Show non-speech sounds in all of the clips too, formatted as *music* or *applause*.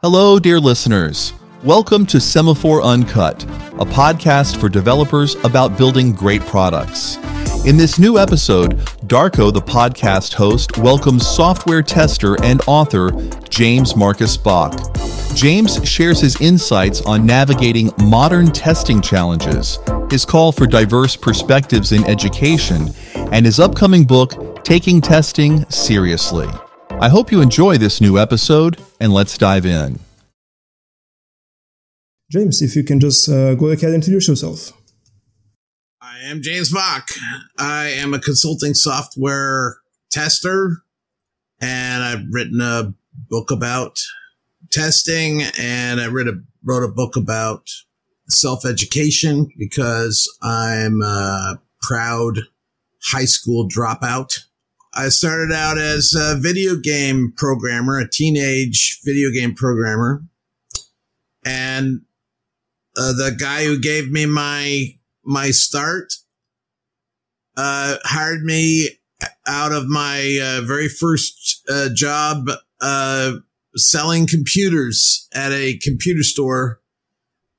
Hello, dear listeners. Welcome to Semaphore Uncut, a podcast for developers about building great products. In this new episode, Darko, the podcast host, welcomes software tester and author James Marcus Bach. James shares his insights on navigating modern testing challenges, his call for diverse perspectives in education, and his upcoming book, Taking Testing Seriously. I hope you enjoy this new episode, and let's dive in. James, if you can just uh, go ahead and introduce yourself. I am James Bach. I am a consulting software tester, and I've written a book about testing, and I wrote a, wrote a book about self education because I'm a proud high school dropout. I started out as a video game programmer, a teenage video game programmer. And uh, the guy who gave me my my start uh, hired me out of my uh, very first uh, job uh, selling computers at a computer store.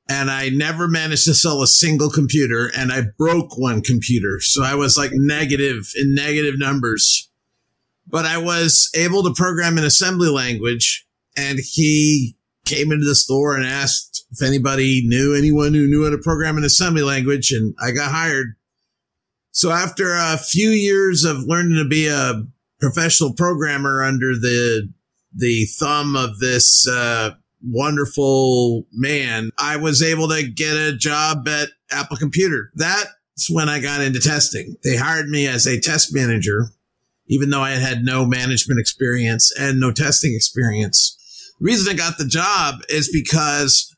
And I never managed to sell a single computer and I broke one computer. So I was like negative in negative numbers, but I was able to program in assembly language and he came into the store and asked if anybody knew anyone who knew how to program in assembly language and I got hired. So after a few years of learning to be a professional programmer under the the thumb of this uh, wonderful man, I was able to get a job at Apple Computer. That's when I got into testing. They hired me as a test manager, even though I had no management experience and no testing experience. The reason I got the job is because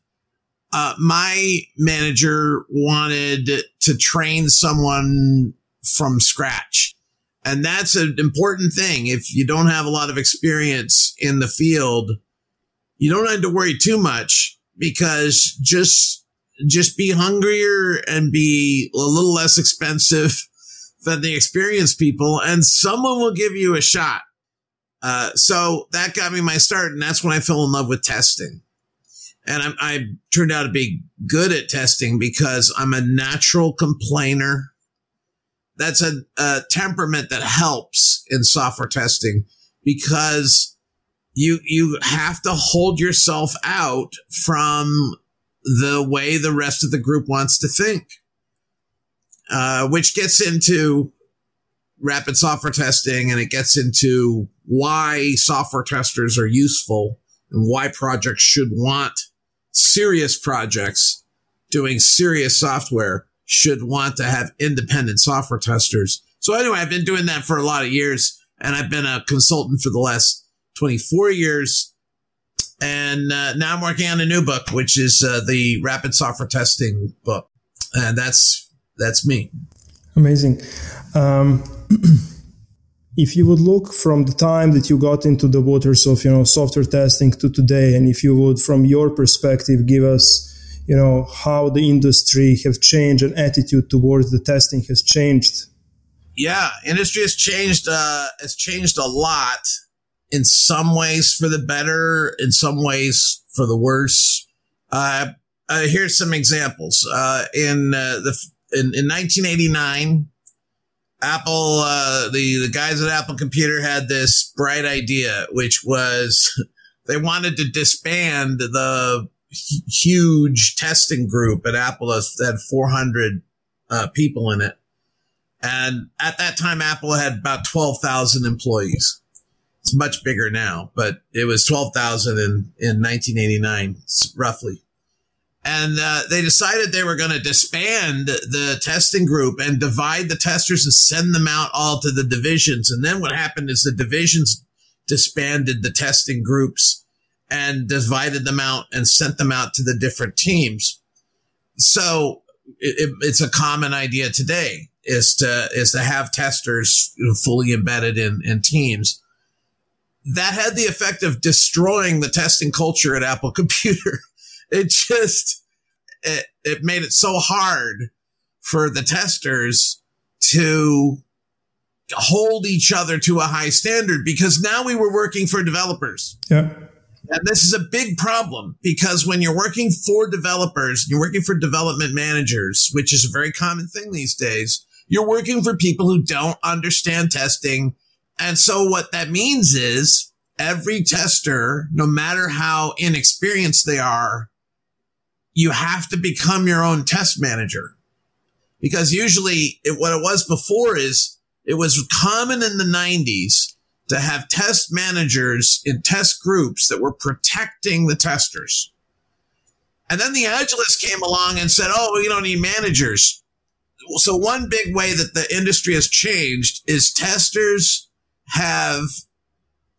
uh, my manager wanted to train someone from scratch. And that's an important thing. If you don't have a lot of experience in the field, you don't have to worry too much because just, just be hungrier and be a little less expensive *laughs* than the experienced people and someone will give you a shot. Uh, so that got me my start and that's when I fell in love with testing. And I, I turned out to be good at testing because I'm a natural complainer that's a, a temperament that helps in software testing because you you have to hold yourself out from the way the rest of the group wants to think, uh, which gets into rapid software testing and it gets into why software testers are useful and why projects should want serious projects doing serious software should want to have independent software testers. So anyway, I've been doing that for a lot of years and I've been a consultant for the last 24 years. And uh, now I'm working on a new book, which is uh, the rapid software testing book. And that's, that's me. Amazing. Um, *clears throat* if you would look from the time that you got into the waters of, you know, software testing to today, and if you would, from your perspective, give us you know how the industry have changed and attitude towards the testing has changed yeah industry has changed uh has changed a lot in some ways for the better in some ways for the worse uh, uh here's some examples uh in uh, the in, in 1989 apple uh the the guys at apple computer had this bright idea which was *laughs* they wanted to disband the huge testing group at Apple that had 400 uh, people in it. And at that time, Apple had about 12,000 employees. It's much bigger now, but it was 12,000 in, in 1989, roughly. And uh, they decided they were going to disband the testing group and divide the testers and send them out all to the divisions. And then what happened is the divisions disbanded the testing groups and divided them out and sent them out to the different teams. So it, it, it's a common idea today is to is to have testers fully embedded in, in teams. That had the effect of destroying the testing culture at Apple *laughs* Computer. It just it, it made it so hard for the testers to hold each other to a high standard because now we were working for developers. Yeah And this is a big problem because when you're working for developers, you're working for development managers, which is a very common thing these days. You're working for people who don't understand testing. And so what that means is every tester, no matter how inexperienced they are, you have to become your own test manager because usually it, what it was before is it was common in the 90s to have test managers in test groups that were protecting the testers. And then the Agilists came along and said, oh, we don't need managers. So one big way that the industry has changed is testers have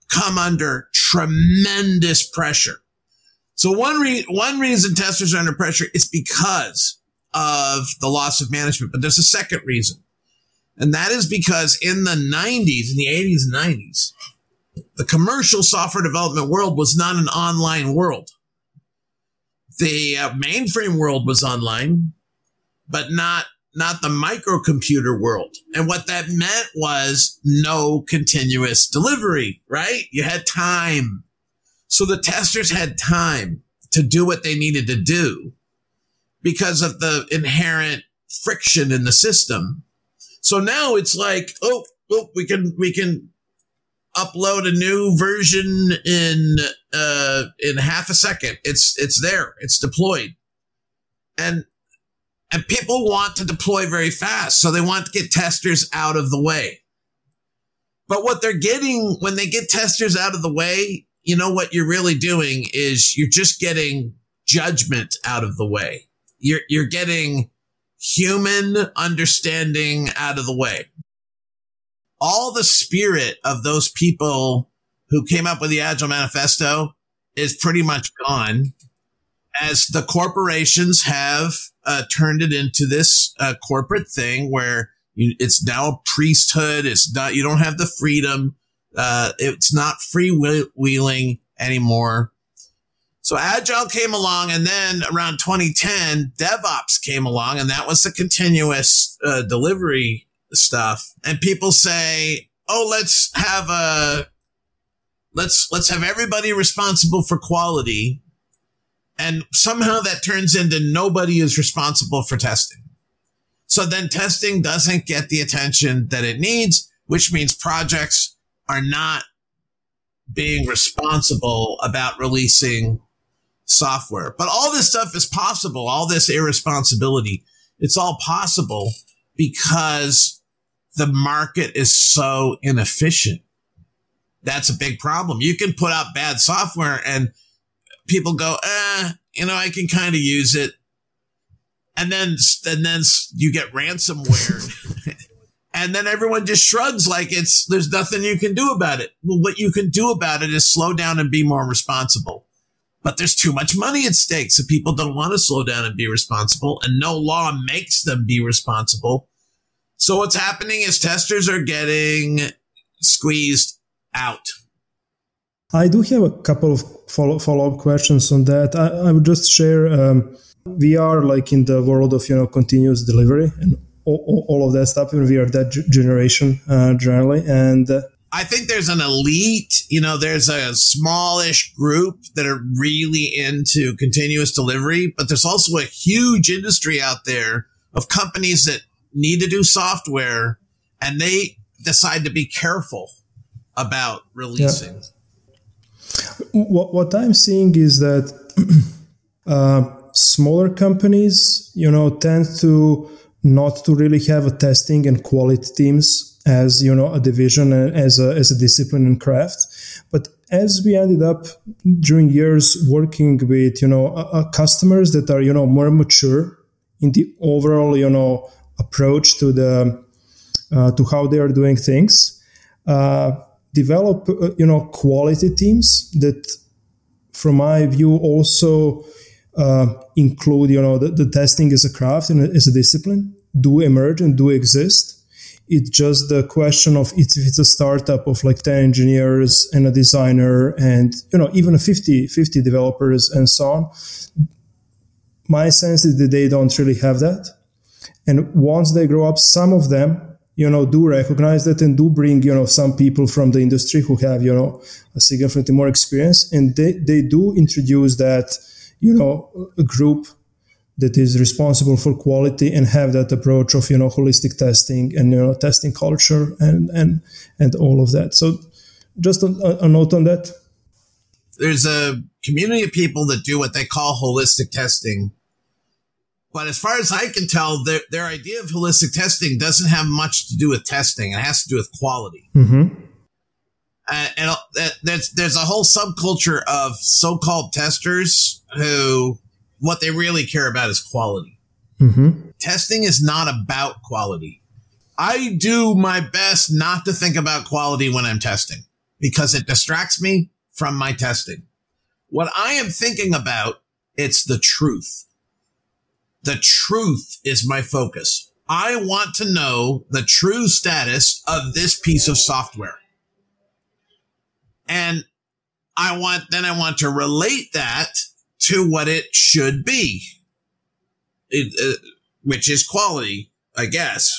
come under tremendous pressure. So one re- one reason testers are under pressure is because of the loss of management. But there's a second reason. And that is because in the 90s, in the 80s and 90s, the commercial software development world was not an online world. The uh, mainframe world was online, but not not the microcomputer world. And what that meant was no continuous delivery, right? You had time. So the testers had time to do what they needed to do because of the inherent friction in the system. So now it's like, oh, oh, we can, we can upload a new version in, uh, in half a second. It's, it's there. It's deployed. And, and people want to deploy very fast. So they want to get testers out of the way. But what they're getting when they get testers out of the way, you know what you're really doing is you're just getting judgment out of the way you're, you're getting human understanding out of the way. All the spirit of those people who came up with the Agile Manifesto is pretty much gone as the corporations have uh, turned it into this uh, corporate thing where you, it's now a priesthood. It's not, you don't have the freedom. Uh, it's not freewheeling anymore. So Agile came along and then around 2010, DevOps came along and that was the continuous uh, delivery stuff. And people say, Oh, let's have a, let's, let's have everybody responsible for quality. And somehow that turns into nobody is responsible for testing. So then testing doesn't get the attention that it needs, which means projects are not being responsible about releasing software. But all this stuff is possible. All this irresponsibility. It's all possible because the market is so inefficient. That's a big problem. You can put out bad software and people go, eh, you know, I can kind of use it. And then, and then you get ransomware. *laughs* and then everyone just shrugs like it's, there's nothing you can do about it. Well, what you can do about it is slow down and be more responsible but there's too much money at stake. So people don't want to slow down and be responsible and no law makes them be responsible. So what's happening is testers are getting squeezed out. I do have a couple of follow, follow up questions on that. I, I would just share, um, we are like in the world of, you know, continuous delivery and all, all of that stuff. And we are that g- generation, uh, generally. And, uh, I think there's an elite, you know, there's a smallish group that are really into continuous delivery, but there's also a huge industry out there of companies that need to do software and they decide to be careful about releasing. Yeah. What, what I'm seeing is that *clears throat* uh, smaller companies, you know, tend to not to really have a testing and quality teams as you know a division and as a, as a discipline and craft. But as we ended up during years working with you know customers that are you know more mature in the overall you know approach to the uh, to how they are doing things uh, develop uh, you know quality teams that from my view also uh, include you know the, the testing as a craft and as a discipline do emerge and do exist. It's just the question of if it's a startup of like 10 engineers and a designer and you know even 50 50 developers and so on my sense is that they don't really have that. And once they grow up some of them you know do recognize that and do bring you know some people from the industry who have you know significantly more experience. And they, they do introduce that you know a group that is responsible for quality and have that approach of you know holistic testing and you know testing culture and and and all of that. So just a, a note on that. There's a community of people that do what they call holistic testing but as far as I can tell, their, their idea of holistic testing doesn't have much to do with testing. It has to do with quality. Mm-hmm. Uh, and uh, there's there's a whole subculture of so-called testers who what they really care about is quality. Mm-hmm. Testing is not about quality. I do my best not to think about quality when I'm testing because it distracts me from my testing. What I am thinking about, it's the truth. The truth is my focus. I want to know the true status of this piece of software. And I want, then I want to relate that to what it should be, it, uh, which is quality, I guess,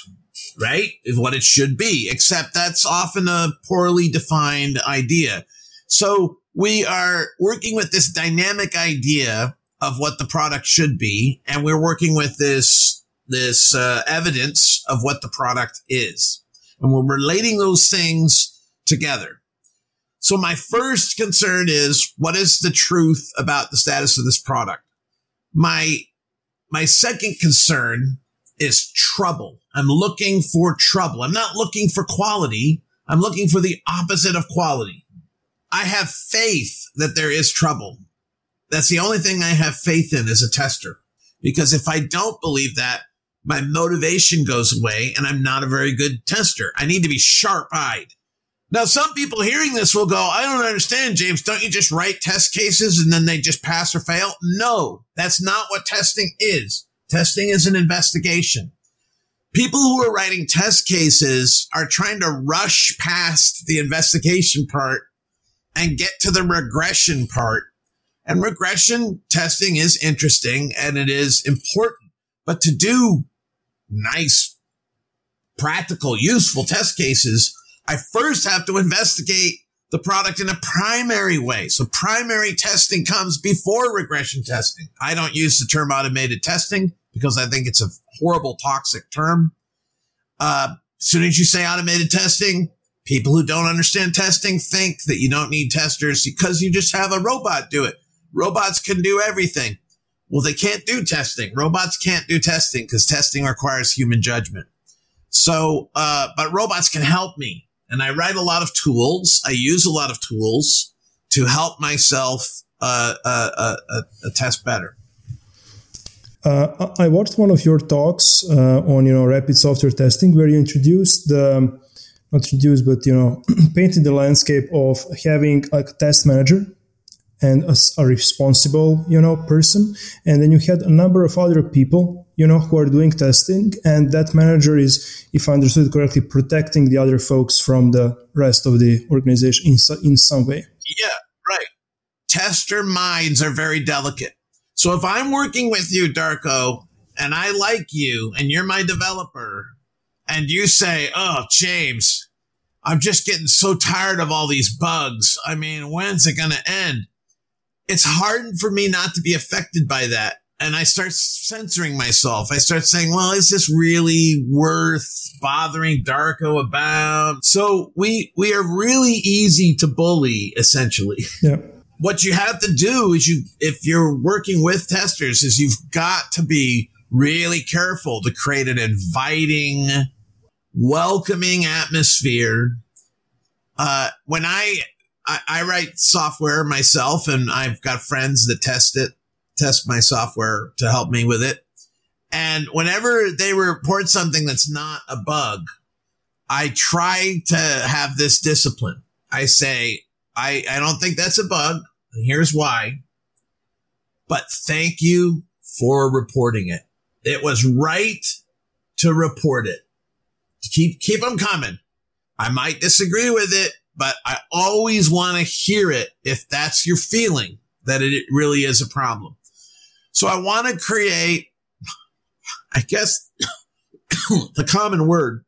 right? Is what it should be, except that's often a poorly defined idea. So we are working with this dynamic idea of what the product should be. And we're working with this, this, uh, evidence of what the product is. And we're relating those things together. So my first concern is what is the truth about the status of this product? My, my second concern is trouble. I'm looking for trouble. I'm not looking for quality. I'm looking for the opposite of quality. I have faith that there is trouble. That's the only thing I have faith in as a tester. Because if I don't believe that, my motivation goes away and I'm not a very good tester. I need to be sharp eyed. Now, some people hearing this will go, I don't understand, James. Don't you just write test cases and then they just pass or fail? No, that's not what testing is. Testing is an investigation. People who are writing test cases are trying to rush past the investigation part and get to the regression part and regression testing is interesting and it is important, but to do nice, practical, useful test cases, I first have to investigate the product in a primary way. So primary testing comes before regression testing. I don't use the term automated testing because I think it's a horrible toxic term. Uh, as soon as you say automated testing, people who don't understand testing think that you don't need testers because you just have a robot do it robots can do everything. Well, they can't do testing. Robots can't do testing because testing requires human judgment. So, uh, but robots can help me. And I write a lot of tools. I use a lot of tools to help myself uh, uh, uh, uh test better. Uh, I watched one of your talks on you know rapid software testing where you introduced the not introduced but you know *clears throat* painted the landscape of having a test manager and a, a, responsible, you know, person. And then you had a number of other people, you know, who are doing testing. And that manager is, if I understood correctly, protecting the other folks from the rest of the organization in, in some way. Yeah, right. Tester minds are very delicate. So if I'm working with you, Darko, and I like you and you're my developer and you say, Oh, James, I'm just getting so tired of all these bugs. I mean, when's it going to end? It's hard for me not to be affected by that. And I start censoring myself. I start saying, well, is this really worth bothering Darko about? So we, we are really easy to bully, essentially. *laughs* Yeah. What you have to do is you, if you're working with testers is you've got to be really careful to create an inviting, welcoming atmosphere. Uh, when I I, I write software myself and I've got friends that test it, test my software to help me with it. And whenever they report something that's not a bug, I try to have this discipline. I say, I, I don't think that's a bug. And Here's why. But thank you for reporting it. It was right to report it. Keep, keep them coming. I might disagree with it, but I always want to hear it if that's your feeling that it really is a problem. So I want to create, I guess, *coughs* the common word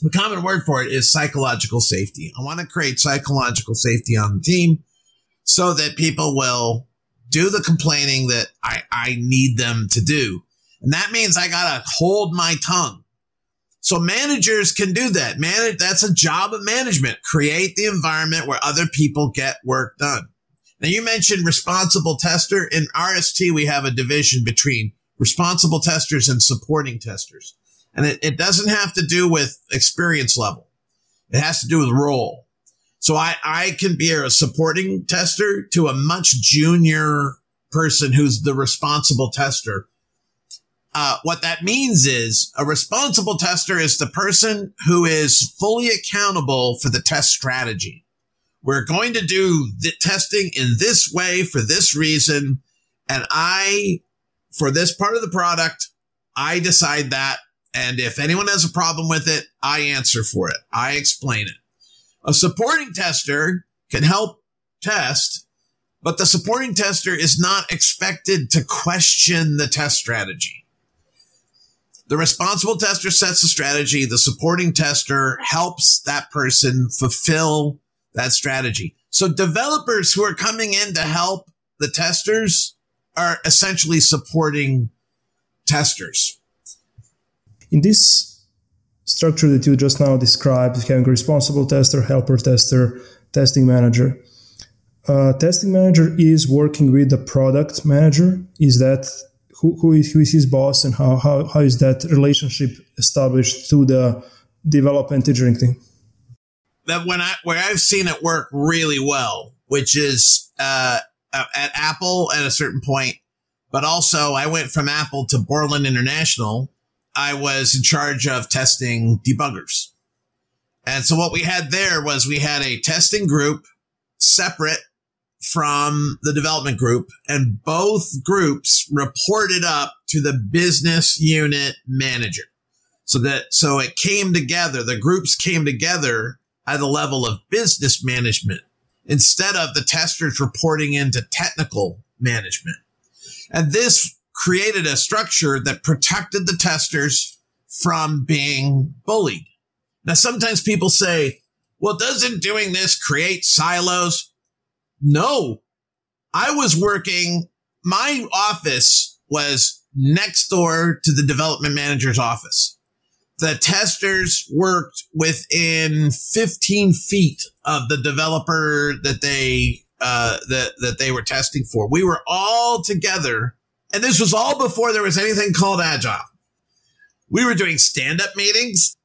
the common word for it is psychological safety. I want to create psychological safety on the team so that people will do the complaining that I, I need them to do. And that means I got to hold my tongue. So managers can do that. Manage, that's a job of management. Create the environment where other people get work done. Now you mentioned responsible tester. In RST, we have a division between responsible testers and supporting testers. And it, it doesn't have to do with experience level. It has to do with role. So I, I can be a supporting tester to a much junior person who's the responsible tester. Uh, what that means is a responsible tester is the person who is fully accountable for the test strategy. We're going to do the testing in this way for this reason. And I, for this part of the product, I decide that and if anyone has a problem with it, I answer for it. I explain it. A supporting tester can help test, but the supporting tester is not expected to question the test strategy. The responsible tester sets the strategy. The supporting tester helps that person fulfill that strategy. So developers who are coming in to help the testers are essentially supporting testers in this structure that you just now described, having a responsible tester, helper tester, testing manager, uh, testing manager is working with the product manager. Is that who, who, is, who is his boss and how, how, how is that relationship established to the development engineering team? That when I where I've seen it work really well, which is uh, at Apple at a certain point, but also I went from Apple to Borland International, I was in charge of testing debuggers. And so what we had there was we had a testing group separate from the development group and both groups reported up to the business unit manager. So that, so it came together. The groups came together at the level of business management instead of the testers reporting into technical management. And this created a structure that protected the testers from being bullied. Now, sometimes people say, well, doesn't doing this create silos? No, I was working, my office was next door to the development manager's office. The testers worked within 15 feet of the developer that they, uh, that, that they were testing for. We were all together and this was all before there was anything called agile. We were doing stand up meetings.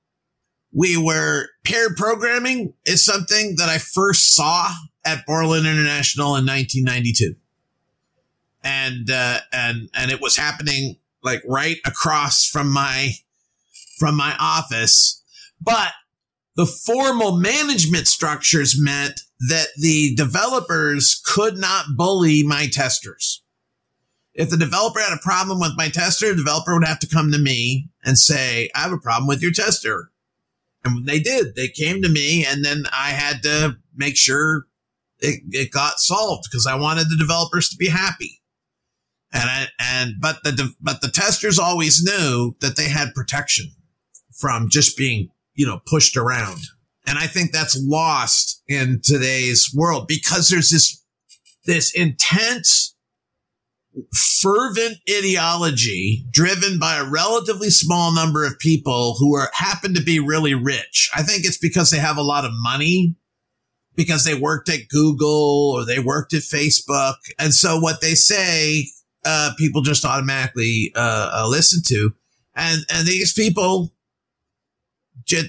We were paired programming is something that I first saw at Borland International in 1992. And, uh, and, and it was happening like right across from my, from my office. But the formal management structures meant that the developers could not bully my testers. If the developer had a problem with my tester, the developer would have to come to me and say, I have a problem with your tester. And they did. They came to me and then I had to make sure it, it got solved because I wanted the developers to be happy. And I, and, but the, but the testers always knew that they had protection from just being, you know, pushed around. And I think that's lost in today's world because there's this, this intense fervent ideology driven by a relatively small number of people who are happen to be really rich. I think it's because they have a lot of money because they worked at Google or they worked at Facebook. And so what they say, uh, people just automatically, uh, uh, listen to. And, and these people,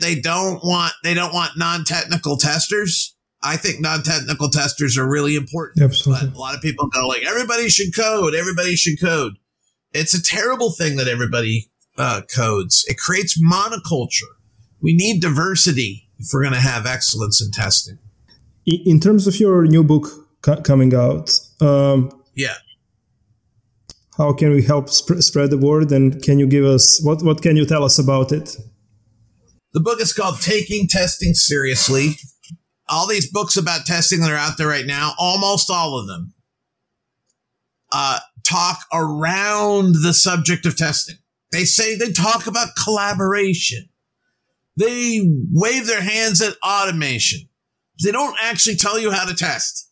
they don't want, they don't want non-technical testers I think non-technical testers are really important. Absolutely. But a lot of people go like, everybody should code. Everybody should code. It's a terrible thing that everybody uh, codes. It creates monoculture. We need diversity if we're going to have excellence in testing. In terms of your new book coming out, um, yeah, how can we help sp- spread the word? And can you give us what? What can you tell us about it? The book is called "Taking Testing Seriously." all these books about testing that are out there right now, almost all of them, uh, talk around the subject of testing. They say they talk about collaboration. They wave their hands at automation. They don't actually tell you how to test.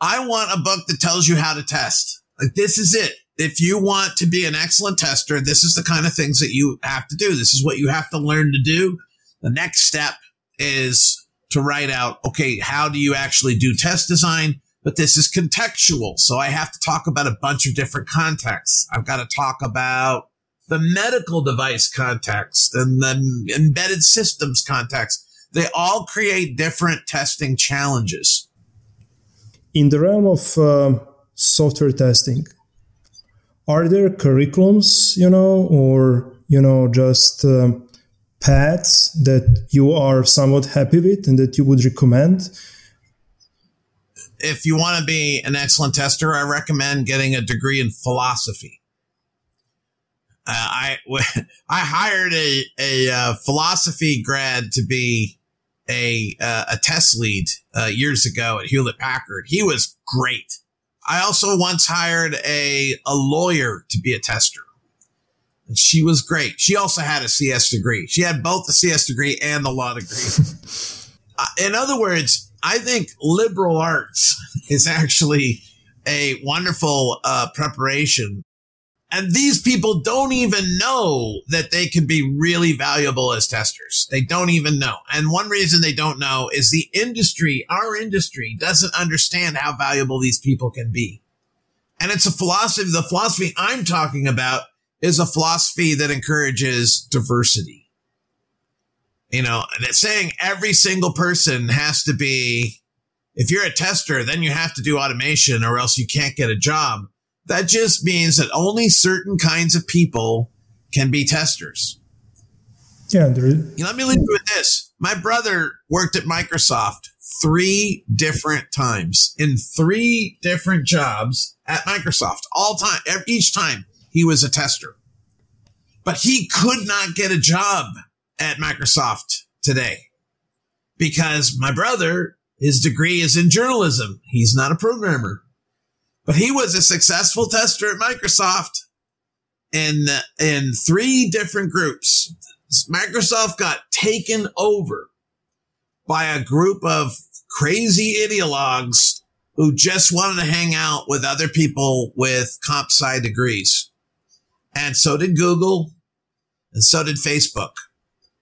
I want a book that tells you how to test. Like this is it. If you want to be an excellent tester, this is the kind of things that you have to do. This is what you have to learn to do. The next step is to write out, okay, how do you actually do test design? But this is contextual. So I have to talk about a bunch of different contexts. I've got to talk about the medical device context and the embedded systems context. They all create different testing challenges. In the realm of uh, software testing, are there curriculums, you know, or, you know, just um, paths that you are somewhat happy with and that you would recommend? If you want to be an excellent tester, I recommend getting a degree in philosophy. Uh, I *laughs* I hired a a uh, philosophy grad to be a uh, a test lead uh, years ago at Hewlett Packard. He was great. I also once hired a a lawyer to be a tester. And she was great. She also had a CS degree. She had both the CS degree and the law degree. *laughs* Uh, in other words, I think liberal arts *laughs* is actually a wonderful uh, preparation and these people don't even know that they can be really valuable as testers. They don't even know. And one reason they don't know is the industry, our industry doesn't understand how valuable these people can be. And it's a philosophy. The philosophy I'm talking about is a philosophy that encourages diversity. You know, and it's saying every single person has to be, if you're a tester, then you have to do automation or else you can't get a job that just means that only certain kinds of people can be testers. Yeah. There is- Let me leave you with this. My brother worked at Microsoft three different times in three different jobs at Microsoft. All time, each time he was a tester. But he could not get a job at Microsoft today because my brother, his degree is in journalism. He's not a programmer but he was a successful tester at Microsoft in in three different groups. Microsoft got taken over by a group of crazy ideologues who just wanted to hang out with other people with comp sci degrees. And so did Google and so did Facebook.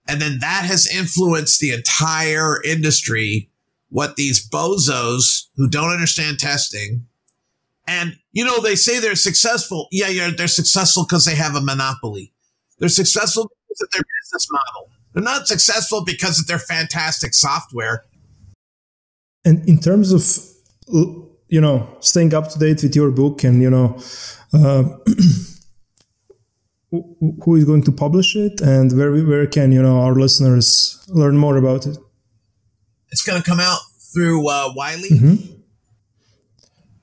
And then that has influenced the entire industry. What these bozos who don't understand testing and, you know, they say they're successful. Yeah, yeah, they're successful because they have a monopoly. They're successful because of their business model. They're not successful because of their fantastic software. And in terms of, you know, staying up to date with your book and, you know, uh, *clears throat* who is going to publish it and where, where can, you know, our listeners learn more about it? It's going to come out through uh, Wiley. Mm-hmm.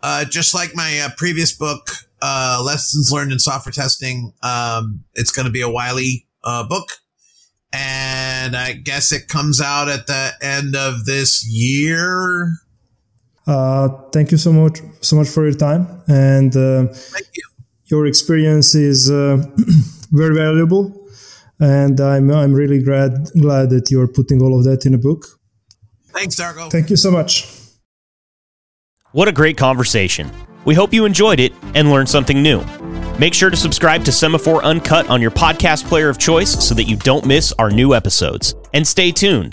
Uh, just like my uh, previous book, uh, Lessons Learned in Software Testing, um, it's going to be a Wiley uh, book. And I guess it comes out at the end of this year. Uh, thank you so much, so much for your time. And uh, thank you. Your experience is *clears throat* very valuable. And I'm, I'm really glad, glad that you're putting all of that in a book. Thanks, Darko. Thank you so much. What a great conversation. We hope you enjoyed it and learned something new. Make sure to subscribe to Semaphore Uncut on your podcast player of choice so that you don't miss our new episodes. And stay tuned.